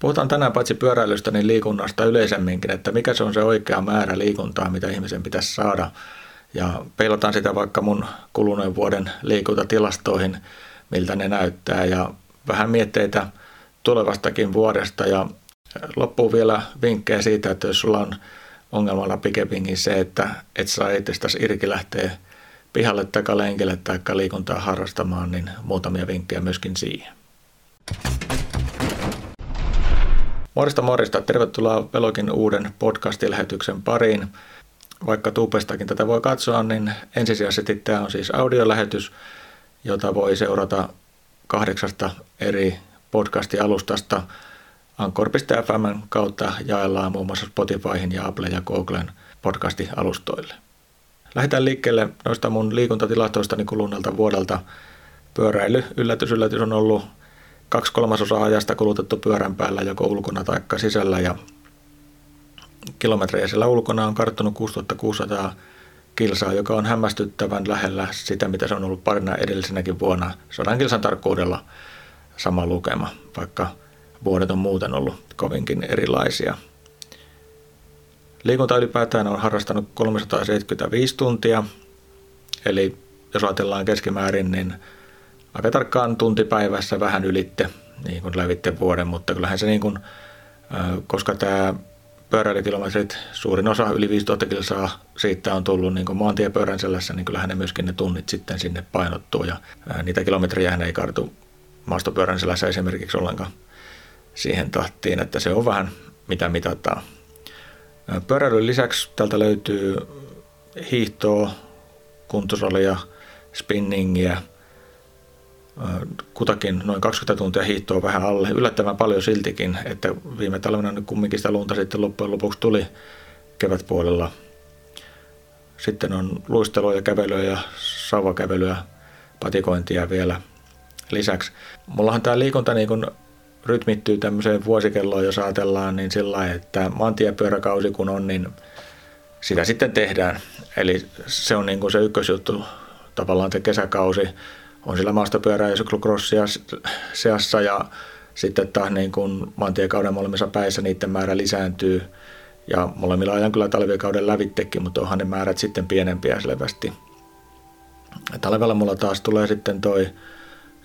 Puhutaan tänään paitsi pyöräilystä, niin liikunnasta yleisemminkin, että mikä se on se oikea määrä liikuntaa, mitä ihmisen pitäisi saada. Ja peilataan sitä vaikka mun kuluneen vuoden liikuntatilastoihin, miltä ne näyttää ja vähän mietteitä tulevastakin vuodesta. Ja loppuu vielä vinkkejä siitä, että jos sulla on ongelmalla pikemminkin se, että et saa itsestäsi irki lähteä pihalle tai lenkille tai liikuntaa harrastamaan, niin muutamia vinkkejä myöskin siihen. Morista morista, tervetuloa Velogin uuden podcast-lähetyksen pariin. Vaikka Tubestakin tätä voi katsoa, niin ensisijaisesti tämä on siis audiolähetys, jota voi seurata kahdeksasta eri podcast-alustasta. Anchor.fm kautta jaellaan muun muassa Spotifyhin ja Apple ja Googlen podcast-alustoille. Lähdetään liikkeelle noista mun liikuntatilastoistani kuluneelta vuodelta. Pyöräily, yllätys, yllätys on ollut kaksi kolmasosaa ajasta kulutettu pyörän päällä joko ulkona tai sisällä ja kilometrejä siellä ulkona on karttunut 6600 kilsaa, joka on hämmästyttävän lähellä sitä, mitä se on ollut parina edellisenäkin vuonna sadan kilsan tarkkuudella sama lukema, vaikka vuodet on muuten ollut kovinkin erilaisia. Liikunta ylipäätään on harrastanut 375 tuntia, eli jos ajatellaan keskimäärin, niin aika tarkkaan tuntipäivässä vähän ylitte niin kuin lävitte vuoden, mutta kyllähän se niin kuin, koska tämä pyöräilykilometrit, suurin osa yli 5000 kilsaa siitä on tullut niin maantiepyörän selässä, niin kyllähän ne myöskin ne tunnit sitten sinne painottuu ja niitä kilometriä ei kartu maastopyörän selässä esimerkiksi ollenkaan siihen tahtiin, että se on vähän mitä mitataan. Pyöräilyn lisäksi täältä löytyy hiihtoa, kuntosalia, spinningiä – kutakin noin 20 tuntia hiihtoa vähän alle. Yllättävän paljon siltikin, että viime talvena nyt kumminkin sitä lunta sitten loppujen lopuksi tuli kevätpuolella. Sitten on luistelua ja kävelyä ja sauvakävelyä, patikointia vielä lisäksi. Mullahan tämä liikunta niin kun rytmittyy tämmöiseen vuosikelloon, jos ajatellaan, niin sillä että maantiepyöräkausi kun on, niin sitä sitten tehdään. Eli se on niin kuin se ykkösjuttu, tavallaan se kesäkausi on sillä maastopyörää ja syklokrossia seassa ja sitten taas niin kuin maantiekauden molemmissa päissä niiden määrä lisääntyy. Ja molemmilla ajan kyllä talvikauden lävittekin, mutta onhan ne määrät sitten pienempiä selvästi. Talvella mulla taas tulee sitten toi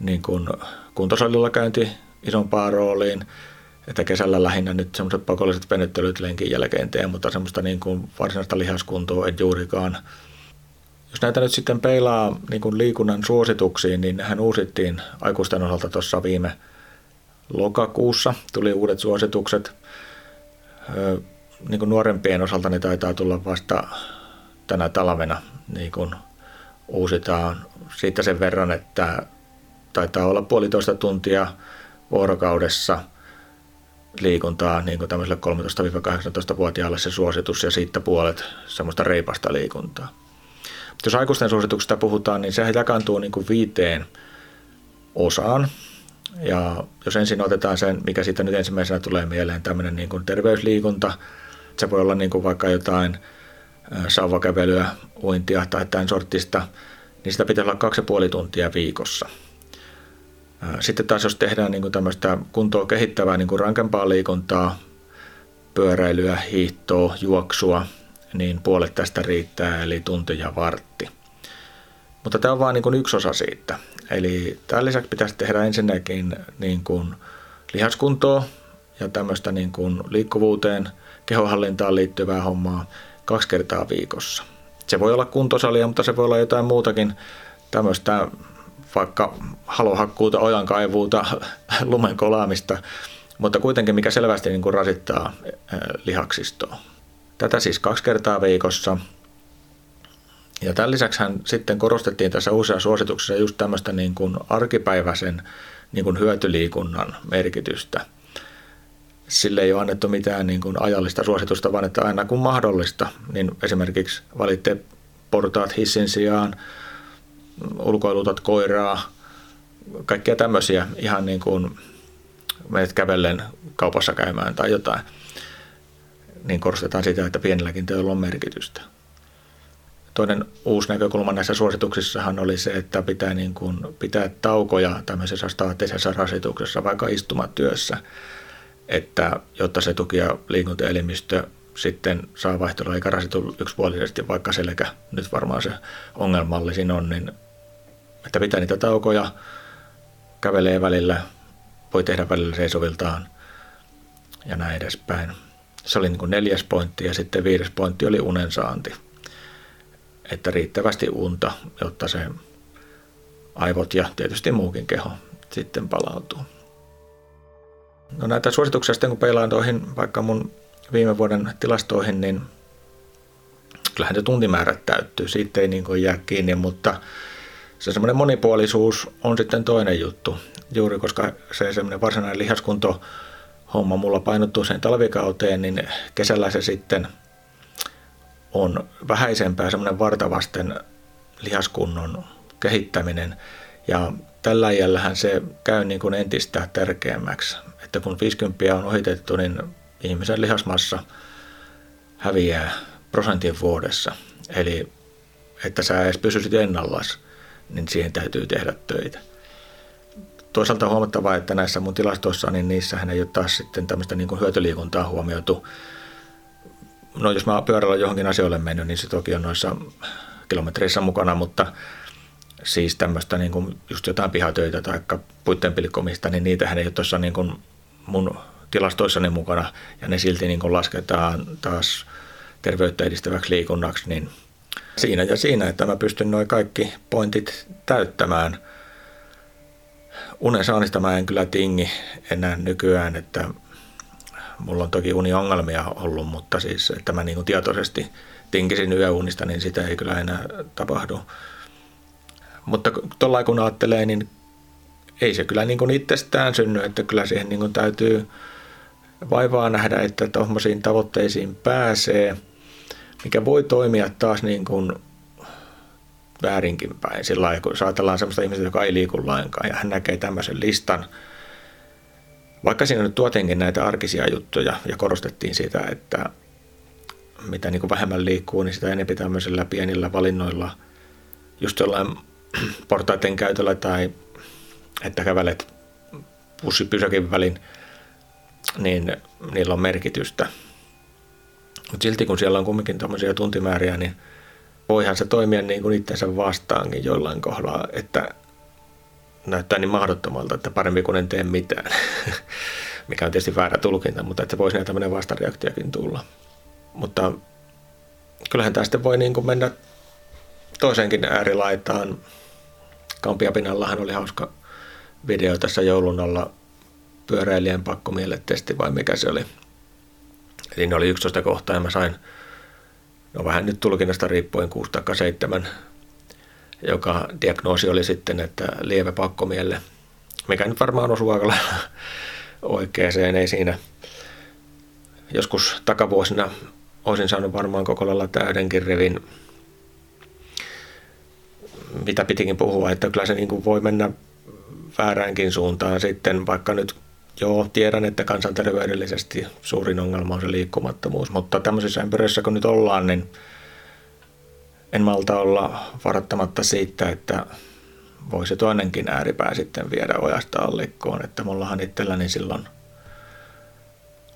niin kuin kuntosalilla käynti isompaan rooliin, että kesällä lähinnä nyt semmoiset pakolliset venyttelyt lenkin jälkeen teen, mutta semmoista niin kuin varsinaista lihaskuntoa en juurikaan jos näitä nyt sitten peilaa niin kuin liikunnan suosituksiin, niin hän uusittiin aikuisten osalta tuossa viime lokakuussa. Tuli uudet suositukset. Niin kuin nuorempien osalta ne taitaa tulla vasta tänä talvena niin kuin uusitaan siitä sen verran, että taitaa olla puolitoista tuntia vuorokaudessa liikuntaa niin kuin tämmöiselle 13-18-vuotiaalle se suositus ja siitä puolet semmoista reipasta liikuntaa. Jos aikuisten suosituksista puhutaan, niin sehän jakaantuu niin kuin viiteen osaan. Ja jos ensin otetaan sen, mikä siitä nyt ensimmäisenä tulee mieleen, tämmöinen niin kuin terveysliikunta, se voi olla niin kuin vaikka jotain sauvakävelyä, uintia tai tämän sortista, niin sitä pitää olla kaksi puoli tuntia viikossa. Sitten taas jos tehdään niin kuin tämmöistä kuntoa kehittävää niin kuin rankempaa liikuntaa, pyöräilyä, hiihtoa, juoksua, niin puolet tästä riittää, eli tunti ja vartti. Mutta tämä on vain niin yksi osa siitä. Eli tämän lisäksi pitäisi tehdä ensinnäkin niin kuin lihaskuntoa ja tämmöistä niin kuin liikkuvuuteen, kehohallintaan liittyvää hommaa kaksi kertaa viikossa. Se voi olla kuntosalia, mutta se voi olla jotain muutakin tämmöistä vaikka halohakkuuta, ojankaivuuta, lumen kolaamista, mutta kuitenkin mikä selvästi niin kuin rasittaa lihaksistoa. Tätä siis kaksi kertaa viikossa. Ja tämän lisäksi sitten korostettiin tässä uusia suosituksessa just tämmöistä niin kuin arkipäiväisen niin kuin hyötyliikunnan merkitystä. Sille ei ole annettu mitään niin kuin ajallista suositusta, vaan että aina kun mahdollista, niin esimerkiksi valitte portaat hissin sijaan, ulkoilutat koiraa, kaikkia tämmöisiä ihan niin kuin menet kävellen kaupassa käymään tai jotain – niin korostetaan sitä, että pienelläkin teolla on merkitystä. Toinen uusi näkökulma näissä suosituksissahan oli se, että pitää, niin kuin, pitää taukoja tämmöisessä staattisessa rasituksessa, vaikka istumatyössä. että jotta se tuki- ja liikuntaelimistö sitten saa vaihtelua eikä rasitu yksipuolisesti, vaikka selkä nyt varmaan se ongelmallisin on, niin että pitää niitä taukoja, kävelee välillä, voi tehdä välillä seisoviltaan ja näin edespäin. Se oli niin kuin neljäs pointti ja sitten viides pointti oli unen saanti. Että riittävästi unta, jotta se aivot ja tietysti muukin keho sitten palautuu. No näitä suosituksia sitten kun peilaan toihin vaikka mun viime vuoden tilastoihin, niin kyllähän se tuntimäärät täyttyy, siitä ei niin kuin jää kiinni, mutta se semmoinen monipuolisuus on sitten toinen juttu, juuri koska se semmoinen varsinainen lihaskunto homma mulla painottuu sen talvikauteen, niin kesällä se sitten on vähäisempää semmoinen vartavasten lihaskunnon kehittäminen ja tällä iällähän se käy niin kuin entistä tärkeämmäksi, että kun 50 on ohitettu, niin ihmisen lihasmassa häviää prosentin vuodessa. Eli että sä edes pysyisit ennallas, niin siihen täytyy tehdä töitä. Toisaalta on huomattavaa, että näissä mun tilastoissa, niin niissähän ei ole taas sitten tämmöistä niin kuin hyötyliikuntaa huomioitu. No jos mä pyörällä johonkin asioille mennyt, niin se toki on noissa kilometreissä mukana, mutta siis tämmöistä niin kuin just jotain pihatöitä tai puitten pilkkomista, niin niitähän ei ole tuossa niin kuin mun tilastoissani mukana ja ne silti niin kuin lasketaan taas terveyttä edistäväksi liikunnaksi, niin siinä ja siinä, että mä pystyn noin kaikki pointit täyttämään. Unen saannista mä en kyllä tingi enää nykyään, että mulla on toki uniongelmia ollut, mutta siis, että mä niin tietoisesti tinkisin yöunista, niin sitä ei kyllä enää tapahdu. Mutta tuolla kun ajattelee, niin ei se kyllä niin kuin itsestään synny, että kyllä siihen niin kuin täytyy vaivaa nähdä, että tuommoisiin tavoitteisiin pääsee, mikä voi toimia taas niin kuin väärinkin päin. Sillä lailla, kun ajatellaan sellaista ihmistä, joka ei liiku lainkaan, ja hän näkee tämmöisen listan, vaikka siinä nyt tuotiinkin näitä arkisia juttuja ja korostettiin sitä, että mitä niin kuin vähemmän liikkuu, niin sitä enemmän tämmöisellä pienillä valinnoilla, just jollain portaiden käytöllä tai että kävelet pussipysäkin välin, niin niillä on merkitystä. Mutta silti kun siellä on kumminkin tuommoisia tuntimääriä, niin voihan se toimia niin kuin itsensä vastaankin jollain kohdalla, että näyttää niin mahdottomalta, että parempi kuin en tee mitään. Mikä on tietysti väärä tulkinta, mutta että voisi näitä tämmöinen vastareaktiokin tulla. Mutta kyllähän tästä voi niin kuin mennä toisenkin äärilaitaan. Kampiapinallahan oli hauska video tässä joulun alla pyöräilijän pakkomieletesti vai mikä se oli. Eli ne oli 11 kohtaa ja mä sain, no vähän nyt tulkinnasta riippuen 6 tai 7, joka diagnoosi oli sitten, että lievä pakkomielle, mikä nyt varmaan osuu aika oikeeseen, ei siinä. Joskus takavuosina olisin saanut varmaan koko lailla täydenkin revin, mitä pitikin puhua, että kyllä se niin kuin voi mennä vääräänkin suuntaan sitten, vaikka nyt joo, tiedän, että kansanterveydellisesti suurin ongelma on se liikkumattomuus, mutta tämmöisissä ympyröissä kun nyt ollaan, niin en malta olla varoittamatta siitä, että voisi toinenkin ääripää sitten viedä ojasta allikkoon, että mullahan itselläni silloin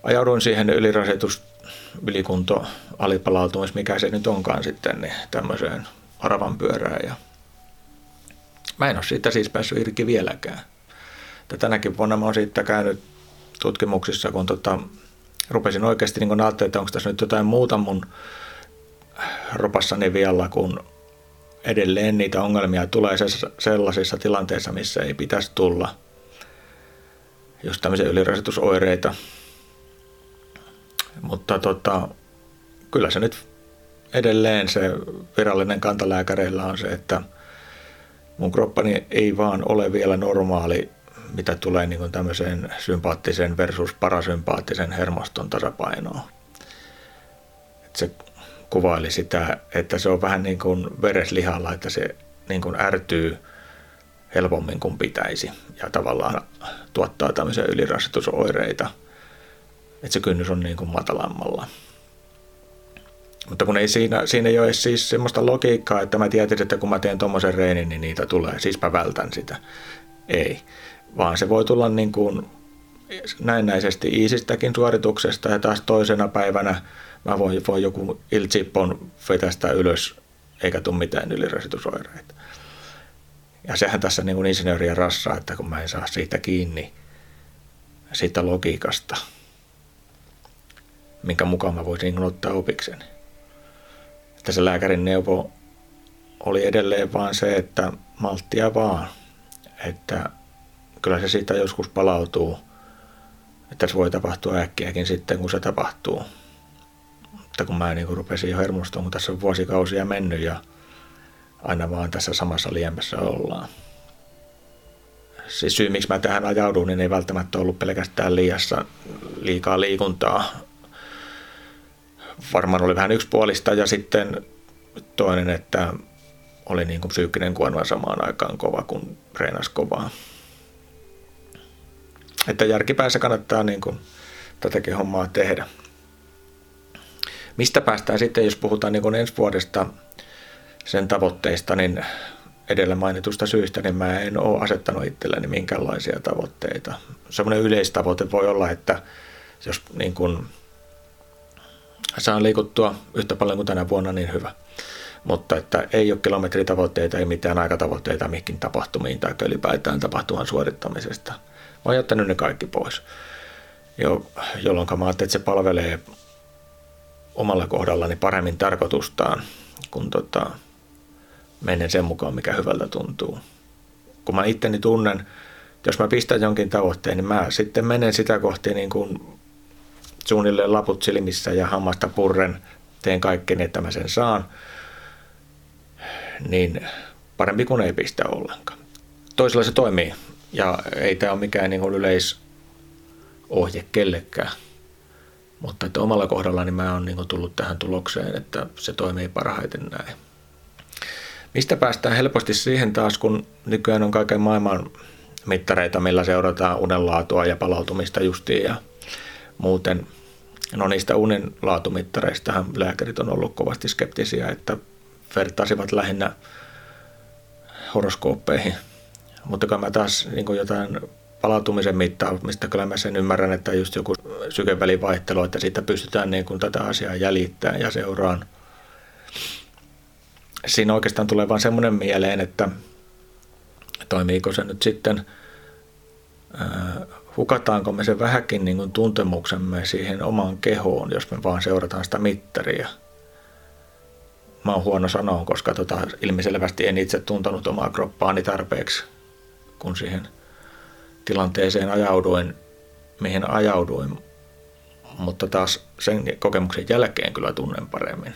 ajauduin siihen ylirasitus, ylikunto, alipalautumis, mikä se nyt onkaan sitten, niin tämmöiseen aravan pyörään ja Mä en ole siitä siis päässyt irti vieläkään. Tänäkin vuonna mä oon siitä käynyt tutkimuksissa, kun tota, rupesin oikeasti niin ajattelin, että onko tässä nyt jotain muuta mun ropassani vielä, kun edelleen niitä ongelmia tulee sellaisissa tilanteissa, missä ei pitäisi tulla. Just tämmöisiä ylirasitusoireita. Mutta tota, kyllä se nyt edelleen se virallinen kantalääkäreillä on se, että – mun kroppani ei vaan ole vielä normaali, mitä tulee niin kuin tämmöiseen sympaattisen versus parasympaattisen hermoston tasapainoon. Et se kuvaili sitä, että se on vähän niin kuin vereslihalla, että se niin kuin ärtyy helpommin kuin pitäisi ja tavallaan tuottaa tämmöisiä ylirasitusoireita. Että se kynnys on niin kuin matalammalla. Mutta kun ei siinä, siinä ei ole siis semmoista logiikkaa, että mä tietäisin, että kun mä teen tuommoisen reenin, niin niitä tulee. Siis mä vältän sitä. Ei. Vaan se voi tulla niin kuin näennäisesti iisistäkin suorituksesta ja taas toisena päivänä mä voin, voin joku iltsippon vetästä ylös eikä tule mitään ylirasitusoireita. Ja sehän tässä niin kuin insinöörien rassaa, että kun mä en saa siitä kiinni, siitä logiikasta, minkä mukaan mä voisin niin ottaa opikseni. Että se lääkärin neuvo oli edelleen vaan se, että malttia vaan, että kyllä se siitä joskus palautuu, että se voi tapahtua äkkiäkin sitten, kun se tapahtuu. Mutta kun mä niin rupesin jo hermostumaan, kun tässä on vuosikausia mennyt ja aina vaan tässä samassa liemessä ollaan. Siis syy, miksi mä tähän ajaudun, niin ei välttämättä ollut pelkästään liiassa liikaa liikuntaa. Varmaan oli vähän yksipuolista ja sitten toinen, että oli niin kuin psyykkinen kuorma samaan aikaan kova, kun treenas kovaa. Että järkipäässä kannattaa niin kuin tätäkin hommaa tehdä. Mistä päästään sitten, jos puhutaan niin kuin ensi vuodesta sen tavoitteista, niin edellä mainitusta syystä, niin mä en ole asettanut itselleni minkäänlaisia tavoitteita. Semmoinen yleistavoite voi olla, että jos niin kuin saan liikuttua yhtä paljon kuin tänä vuonna, niin hyvä. Mutta että ei ole kilometritavoitteita, ei mitään aikatavoitteita mihin tapahtumiin tai ylipäätään tapahtuman suorittamisesta. Mä oon jättänyt ne kaikki pois, jo, jolloin mä ajattelin, että se palvelee omalla kohdallani paremmin tarkoitustaan, kun tota, menen sen mukaan, mikä hyvältä tuntuu. Kun mä itteni tunnen, jos mä pistän jonkin tavoitteen, niin mä sitten menen sitä kohti niin kuin suunnilleen laput silmissä ja hammasta purren, teen kaikkeni, että mä sen saan, niin parempi kuin ei pistä ollenkaan. Toisella se toimii ja ei tämä ole mikään niin yleisohje kellekään. Mutta että omalla kohdalla niin mä oon niin tullut tähän tulokseen, että se toimii parhaiten näin. Mistä päästään helposti siihen taas, kun nykyään on kaiken maailman mittareita, millä seurataan unenlaatua ja palautumista justiin ja muuten. No niistä unenlaatumittareistahan lääkärit on ollut kovasti skeptisiä, että vertaisivat lähinnä horoskooppeihin. Mutta kun mä taas niin jotain palautumisen mittaamista, kyllä mä sen ymmärrän, että just joku sykevälivaihtelu, että siitä pystytään niin kuin tätä asiaa jäljittämään ja seuraan. Siinä oikeastaan tulee vain semmoinen mieleen, että toimiiko se nyt sitten, hukataanko me se vähäkin niin kuin tuntemuksemme siihen omaan kehoon, jos me vaan seurataan sitä mittaria. Mä oon huono sanoa, koska tota, ilmiselvästi en itse tuntenut omaa kroppaani tarpeeksi, kun siihen – tilanteeseen ajauduin, mihin ajauduin, mutta taas sen kokemuksen jälkeen kyllä tunnen paremmin.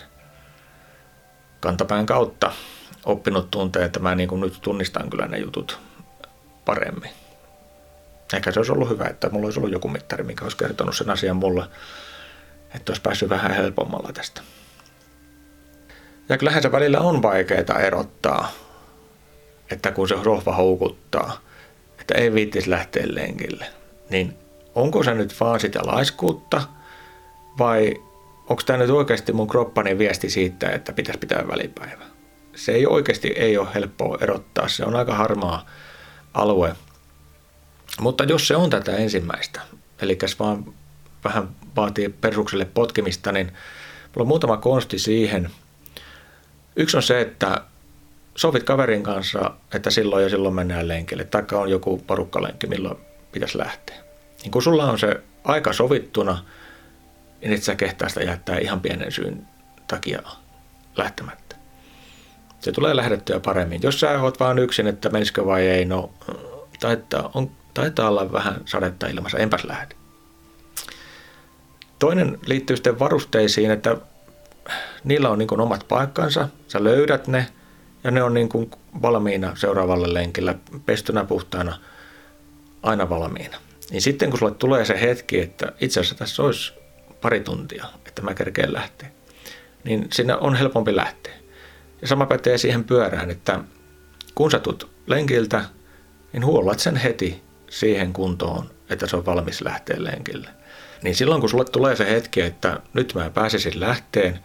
Kantapään kautta oppinut tunteen, että mä niin kuin nyt tunnistan kyllä ne jutut paremmin. Ehkä se olisi ollut hyvä, että mulla olisi ollut joku mittari, mikä olisi kertonut sen asian mulle, että olisi päässyt vähän helpommalla tästä. Ja kyllähän se välillä on vaikeaa erottaa, että kun se rohva houkuttaa – että ei viittisi lähteä lenkille, niin onko se nyt vaan sitä laiskuutta vai onko tämä nyt oikeasti mun kroppani viesti siitä, että pitäisi pitää välipäivä? Se ei oikeasti ei ole helppoa erottaa, se on aika harmaa alue. Mutta jos se on tätä ensimmäistä, eli vaan vähän vaatii persukselle potkimista, niin mulla on muutama konsti siihen. Yksi on se, että sovit kaverin kanssa, että silloin ja silloin mennään lenkille, taikka on joku porukkalenkki, milloin pitäisi lähteä. Niin kun sulla on se aika sovittuna, niin et sä kehtaa sitä jättää ihan pienen syyn takia lähtemättä. Se tulee lähdettyä paremmin. Jos sä oot vaan yksin, että menisikö vai ei, no taitaa, on, taitaa olla vähän sadetta ilmassa, enpäs lähde. Toinen liittyy sitten varusteisiin, että niillä on niin omat paikkansa, sä löydät ne – ja ne on niin kuin valmiina seuraavalle lenkillä, pestynä puhtaana, aina valmiina. Niin sitten kun sulle tulee se hetki, että itse asiassa tässä olisi pari tuntia, että mä kerkeen lähteä, niin sinne on helpompi lähteä. Ja sama pätee siihen pyörään, että kun sä tulet lenkiltä, niin huollat sen heti siihen kuntoon, että se on valmis lähteä lenkille. Niin silloin kun sulle tulee se hetki, että nyt mä pääsisin lähteen,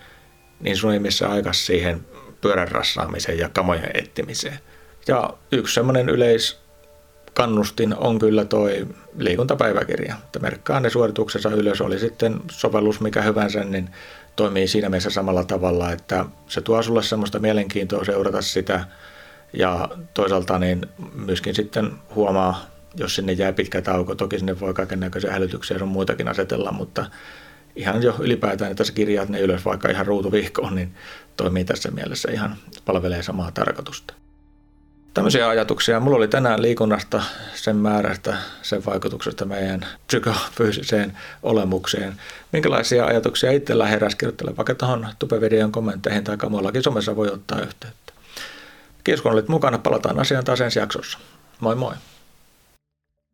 niin sun ei missään aikaa siihen pyörän rassaamiseen ja kamojen etsimiseen. Ja yksi semmoinen yleis kannustin on kyllä toi liikuntapäiväkirja. Että merkkaa ne suorituksensa ylös, oli sitten sovellus mikä hyvänsä, niin toimii siinä mielessä samalla tavalla, että se tuo sulle semmoista mielenkiintoa seurata sitä ja toisaalta niin myöskin sitten huomaa, jos sinne jää pitkä tauko, toki sinne voi kaiken näköisiä hälytyksiä ja muitakin asetella, mutta ihan jo ylipäätään, että sä kirjaat ne ylös vaikka ihan ruutuvihkoon, niin toimii tässä mielessä ihan, palvelee samaa tarkoitusta. Tämmöisiä ajatuksia. Mulla oli tänään liikunnasta, sen määrästä, sen vaikutuksesta meidän psykofyysiseen olemukseen. Minkälaisia ajatuksia itsellä heräsi kirjoittele vaikka tuohon tupevideon kommentteihin tai muuallakin somessa voi ottaa yhteyttä. Kiitos kun olit mukana. Palataan asiaan taas ensi jaksossa. Moi moi!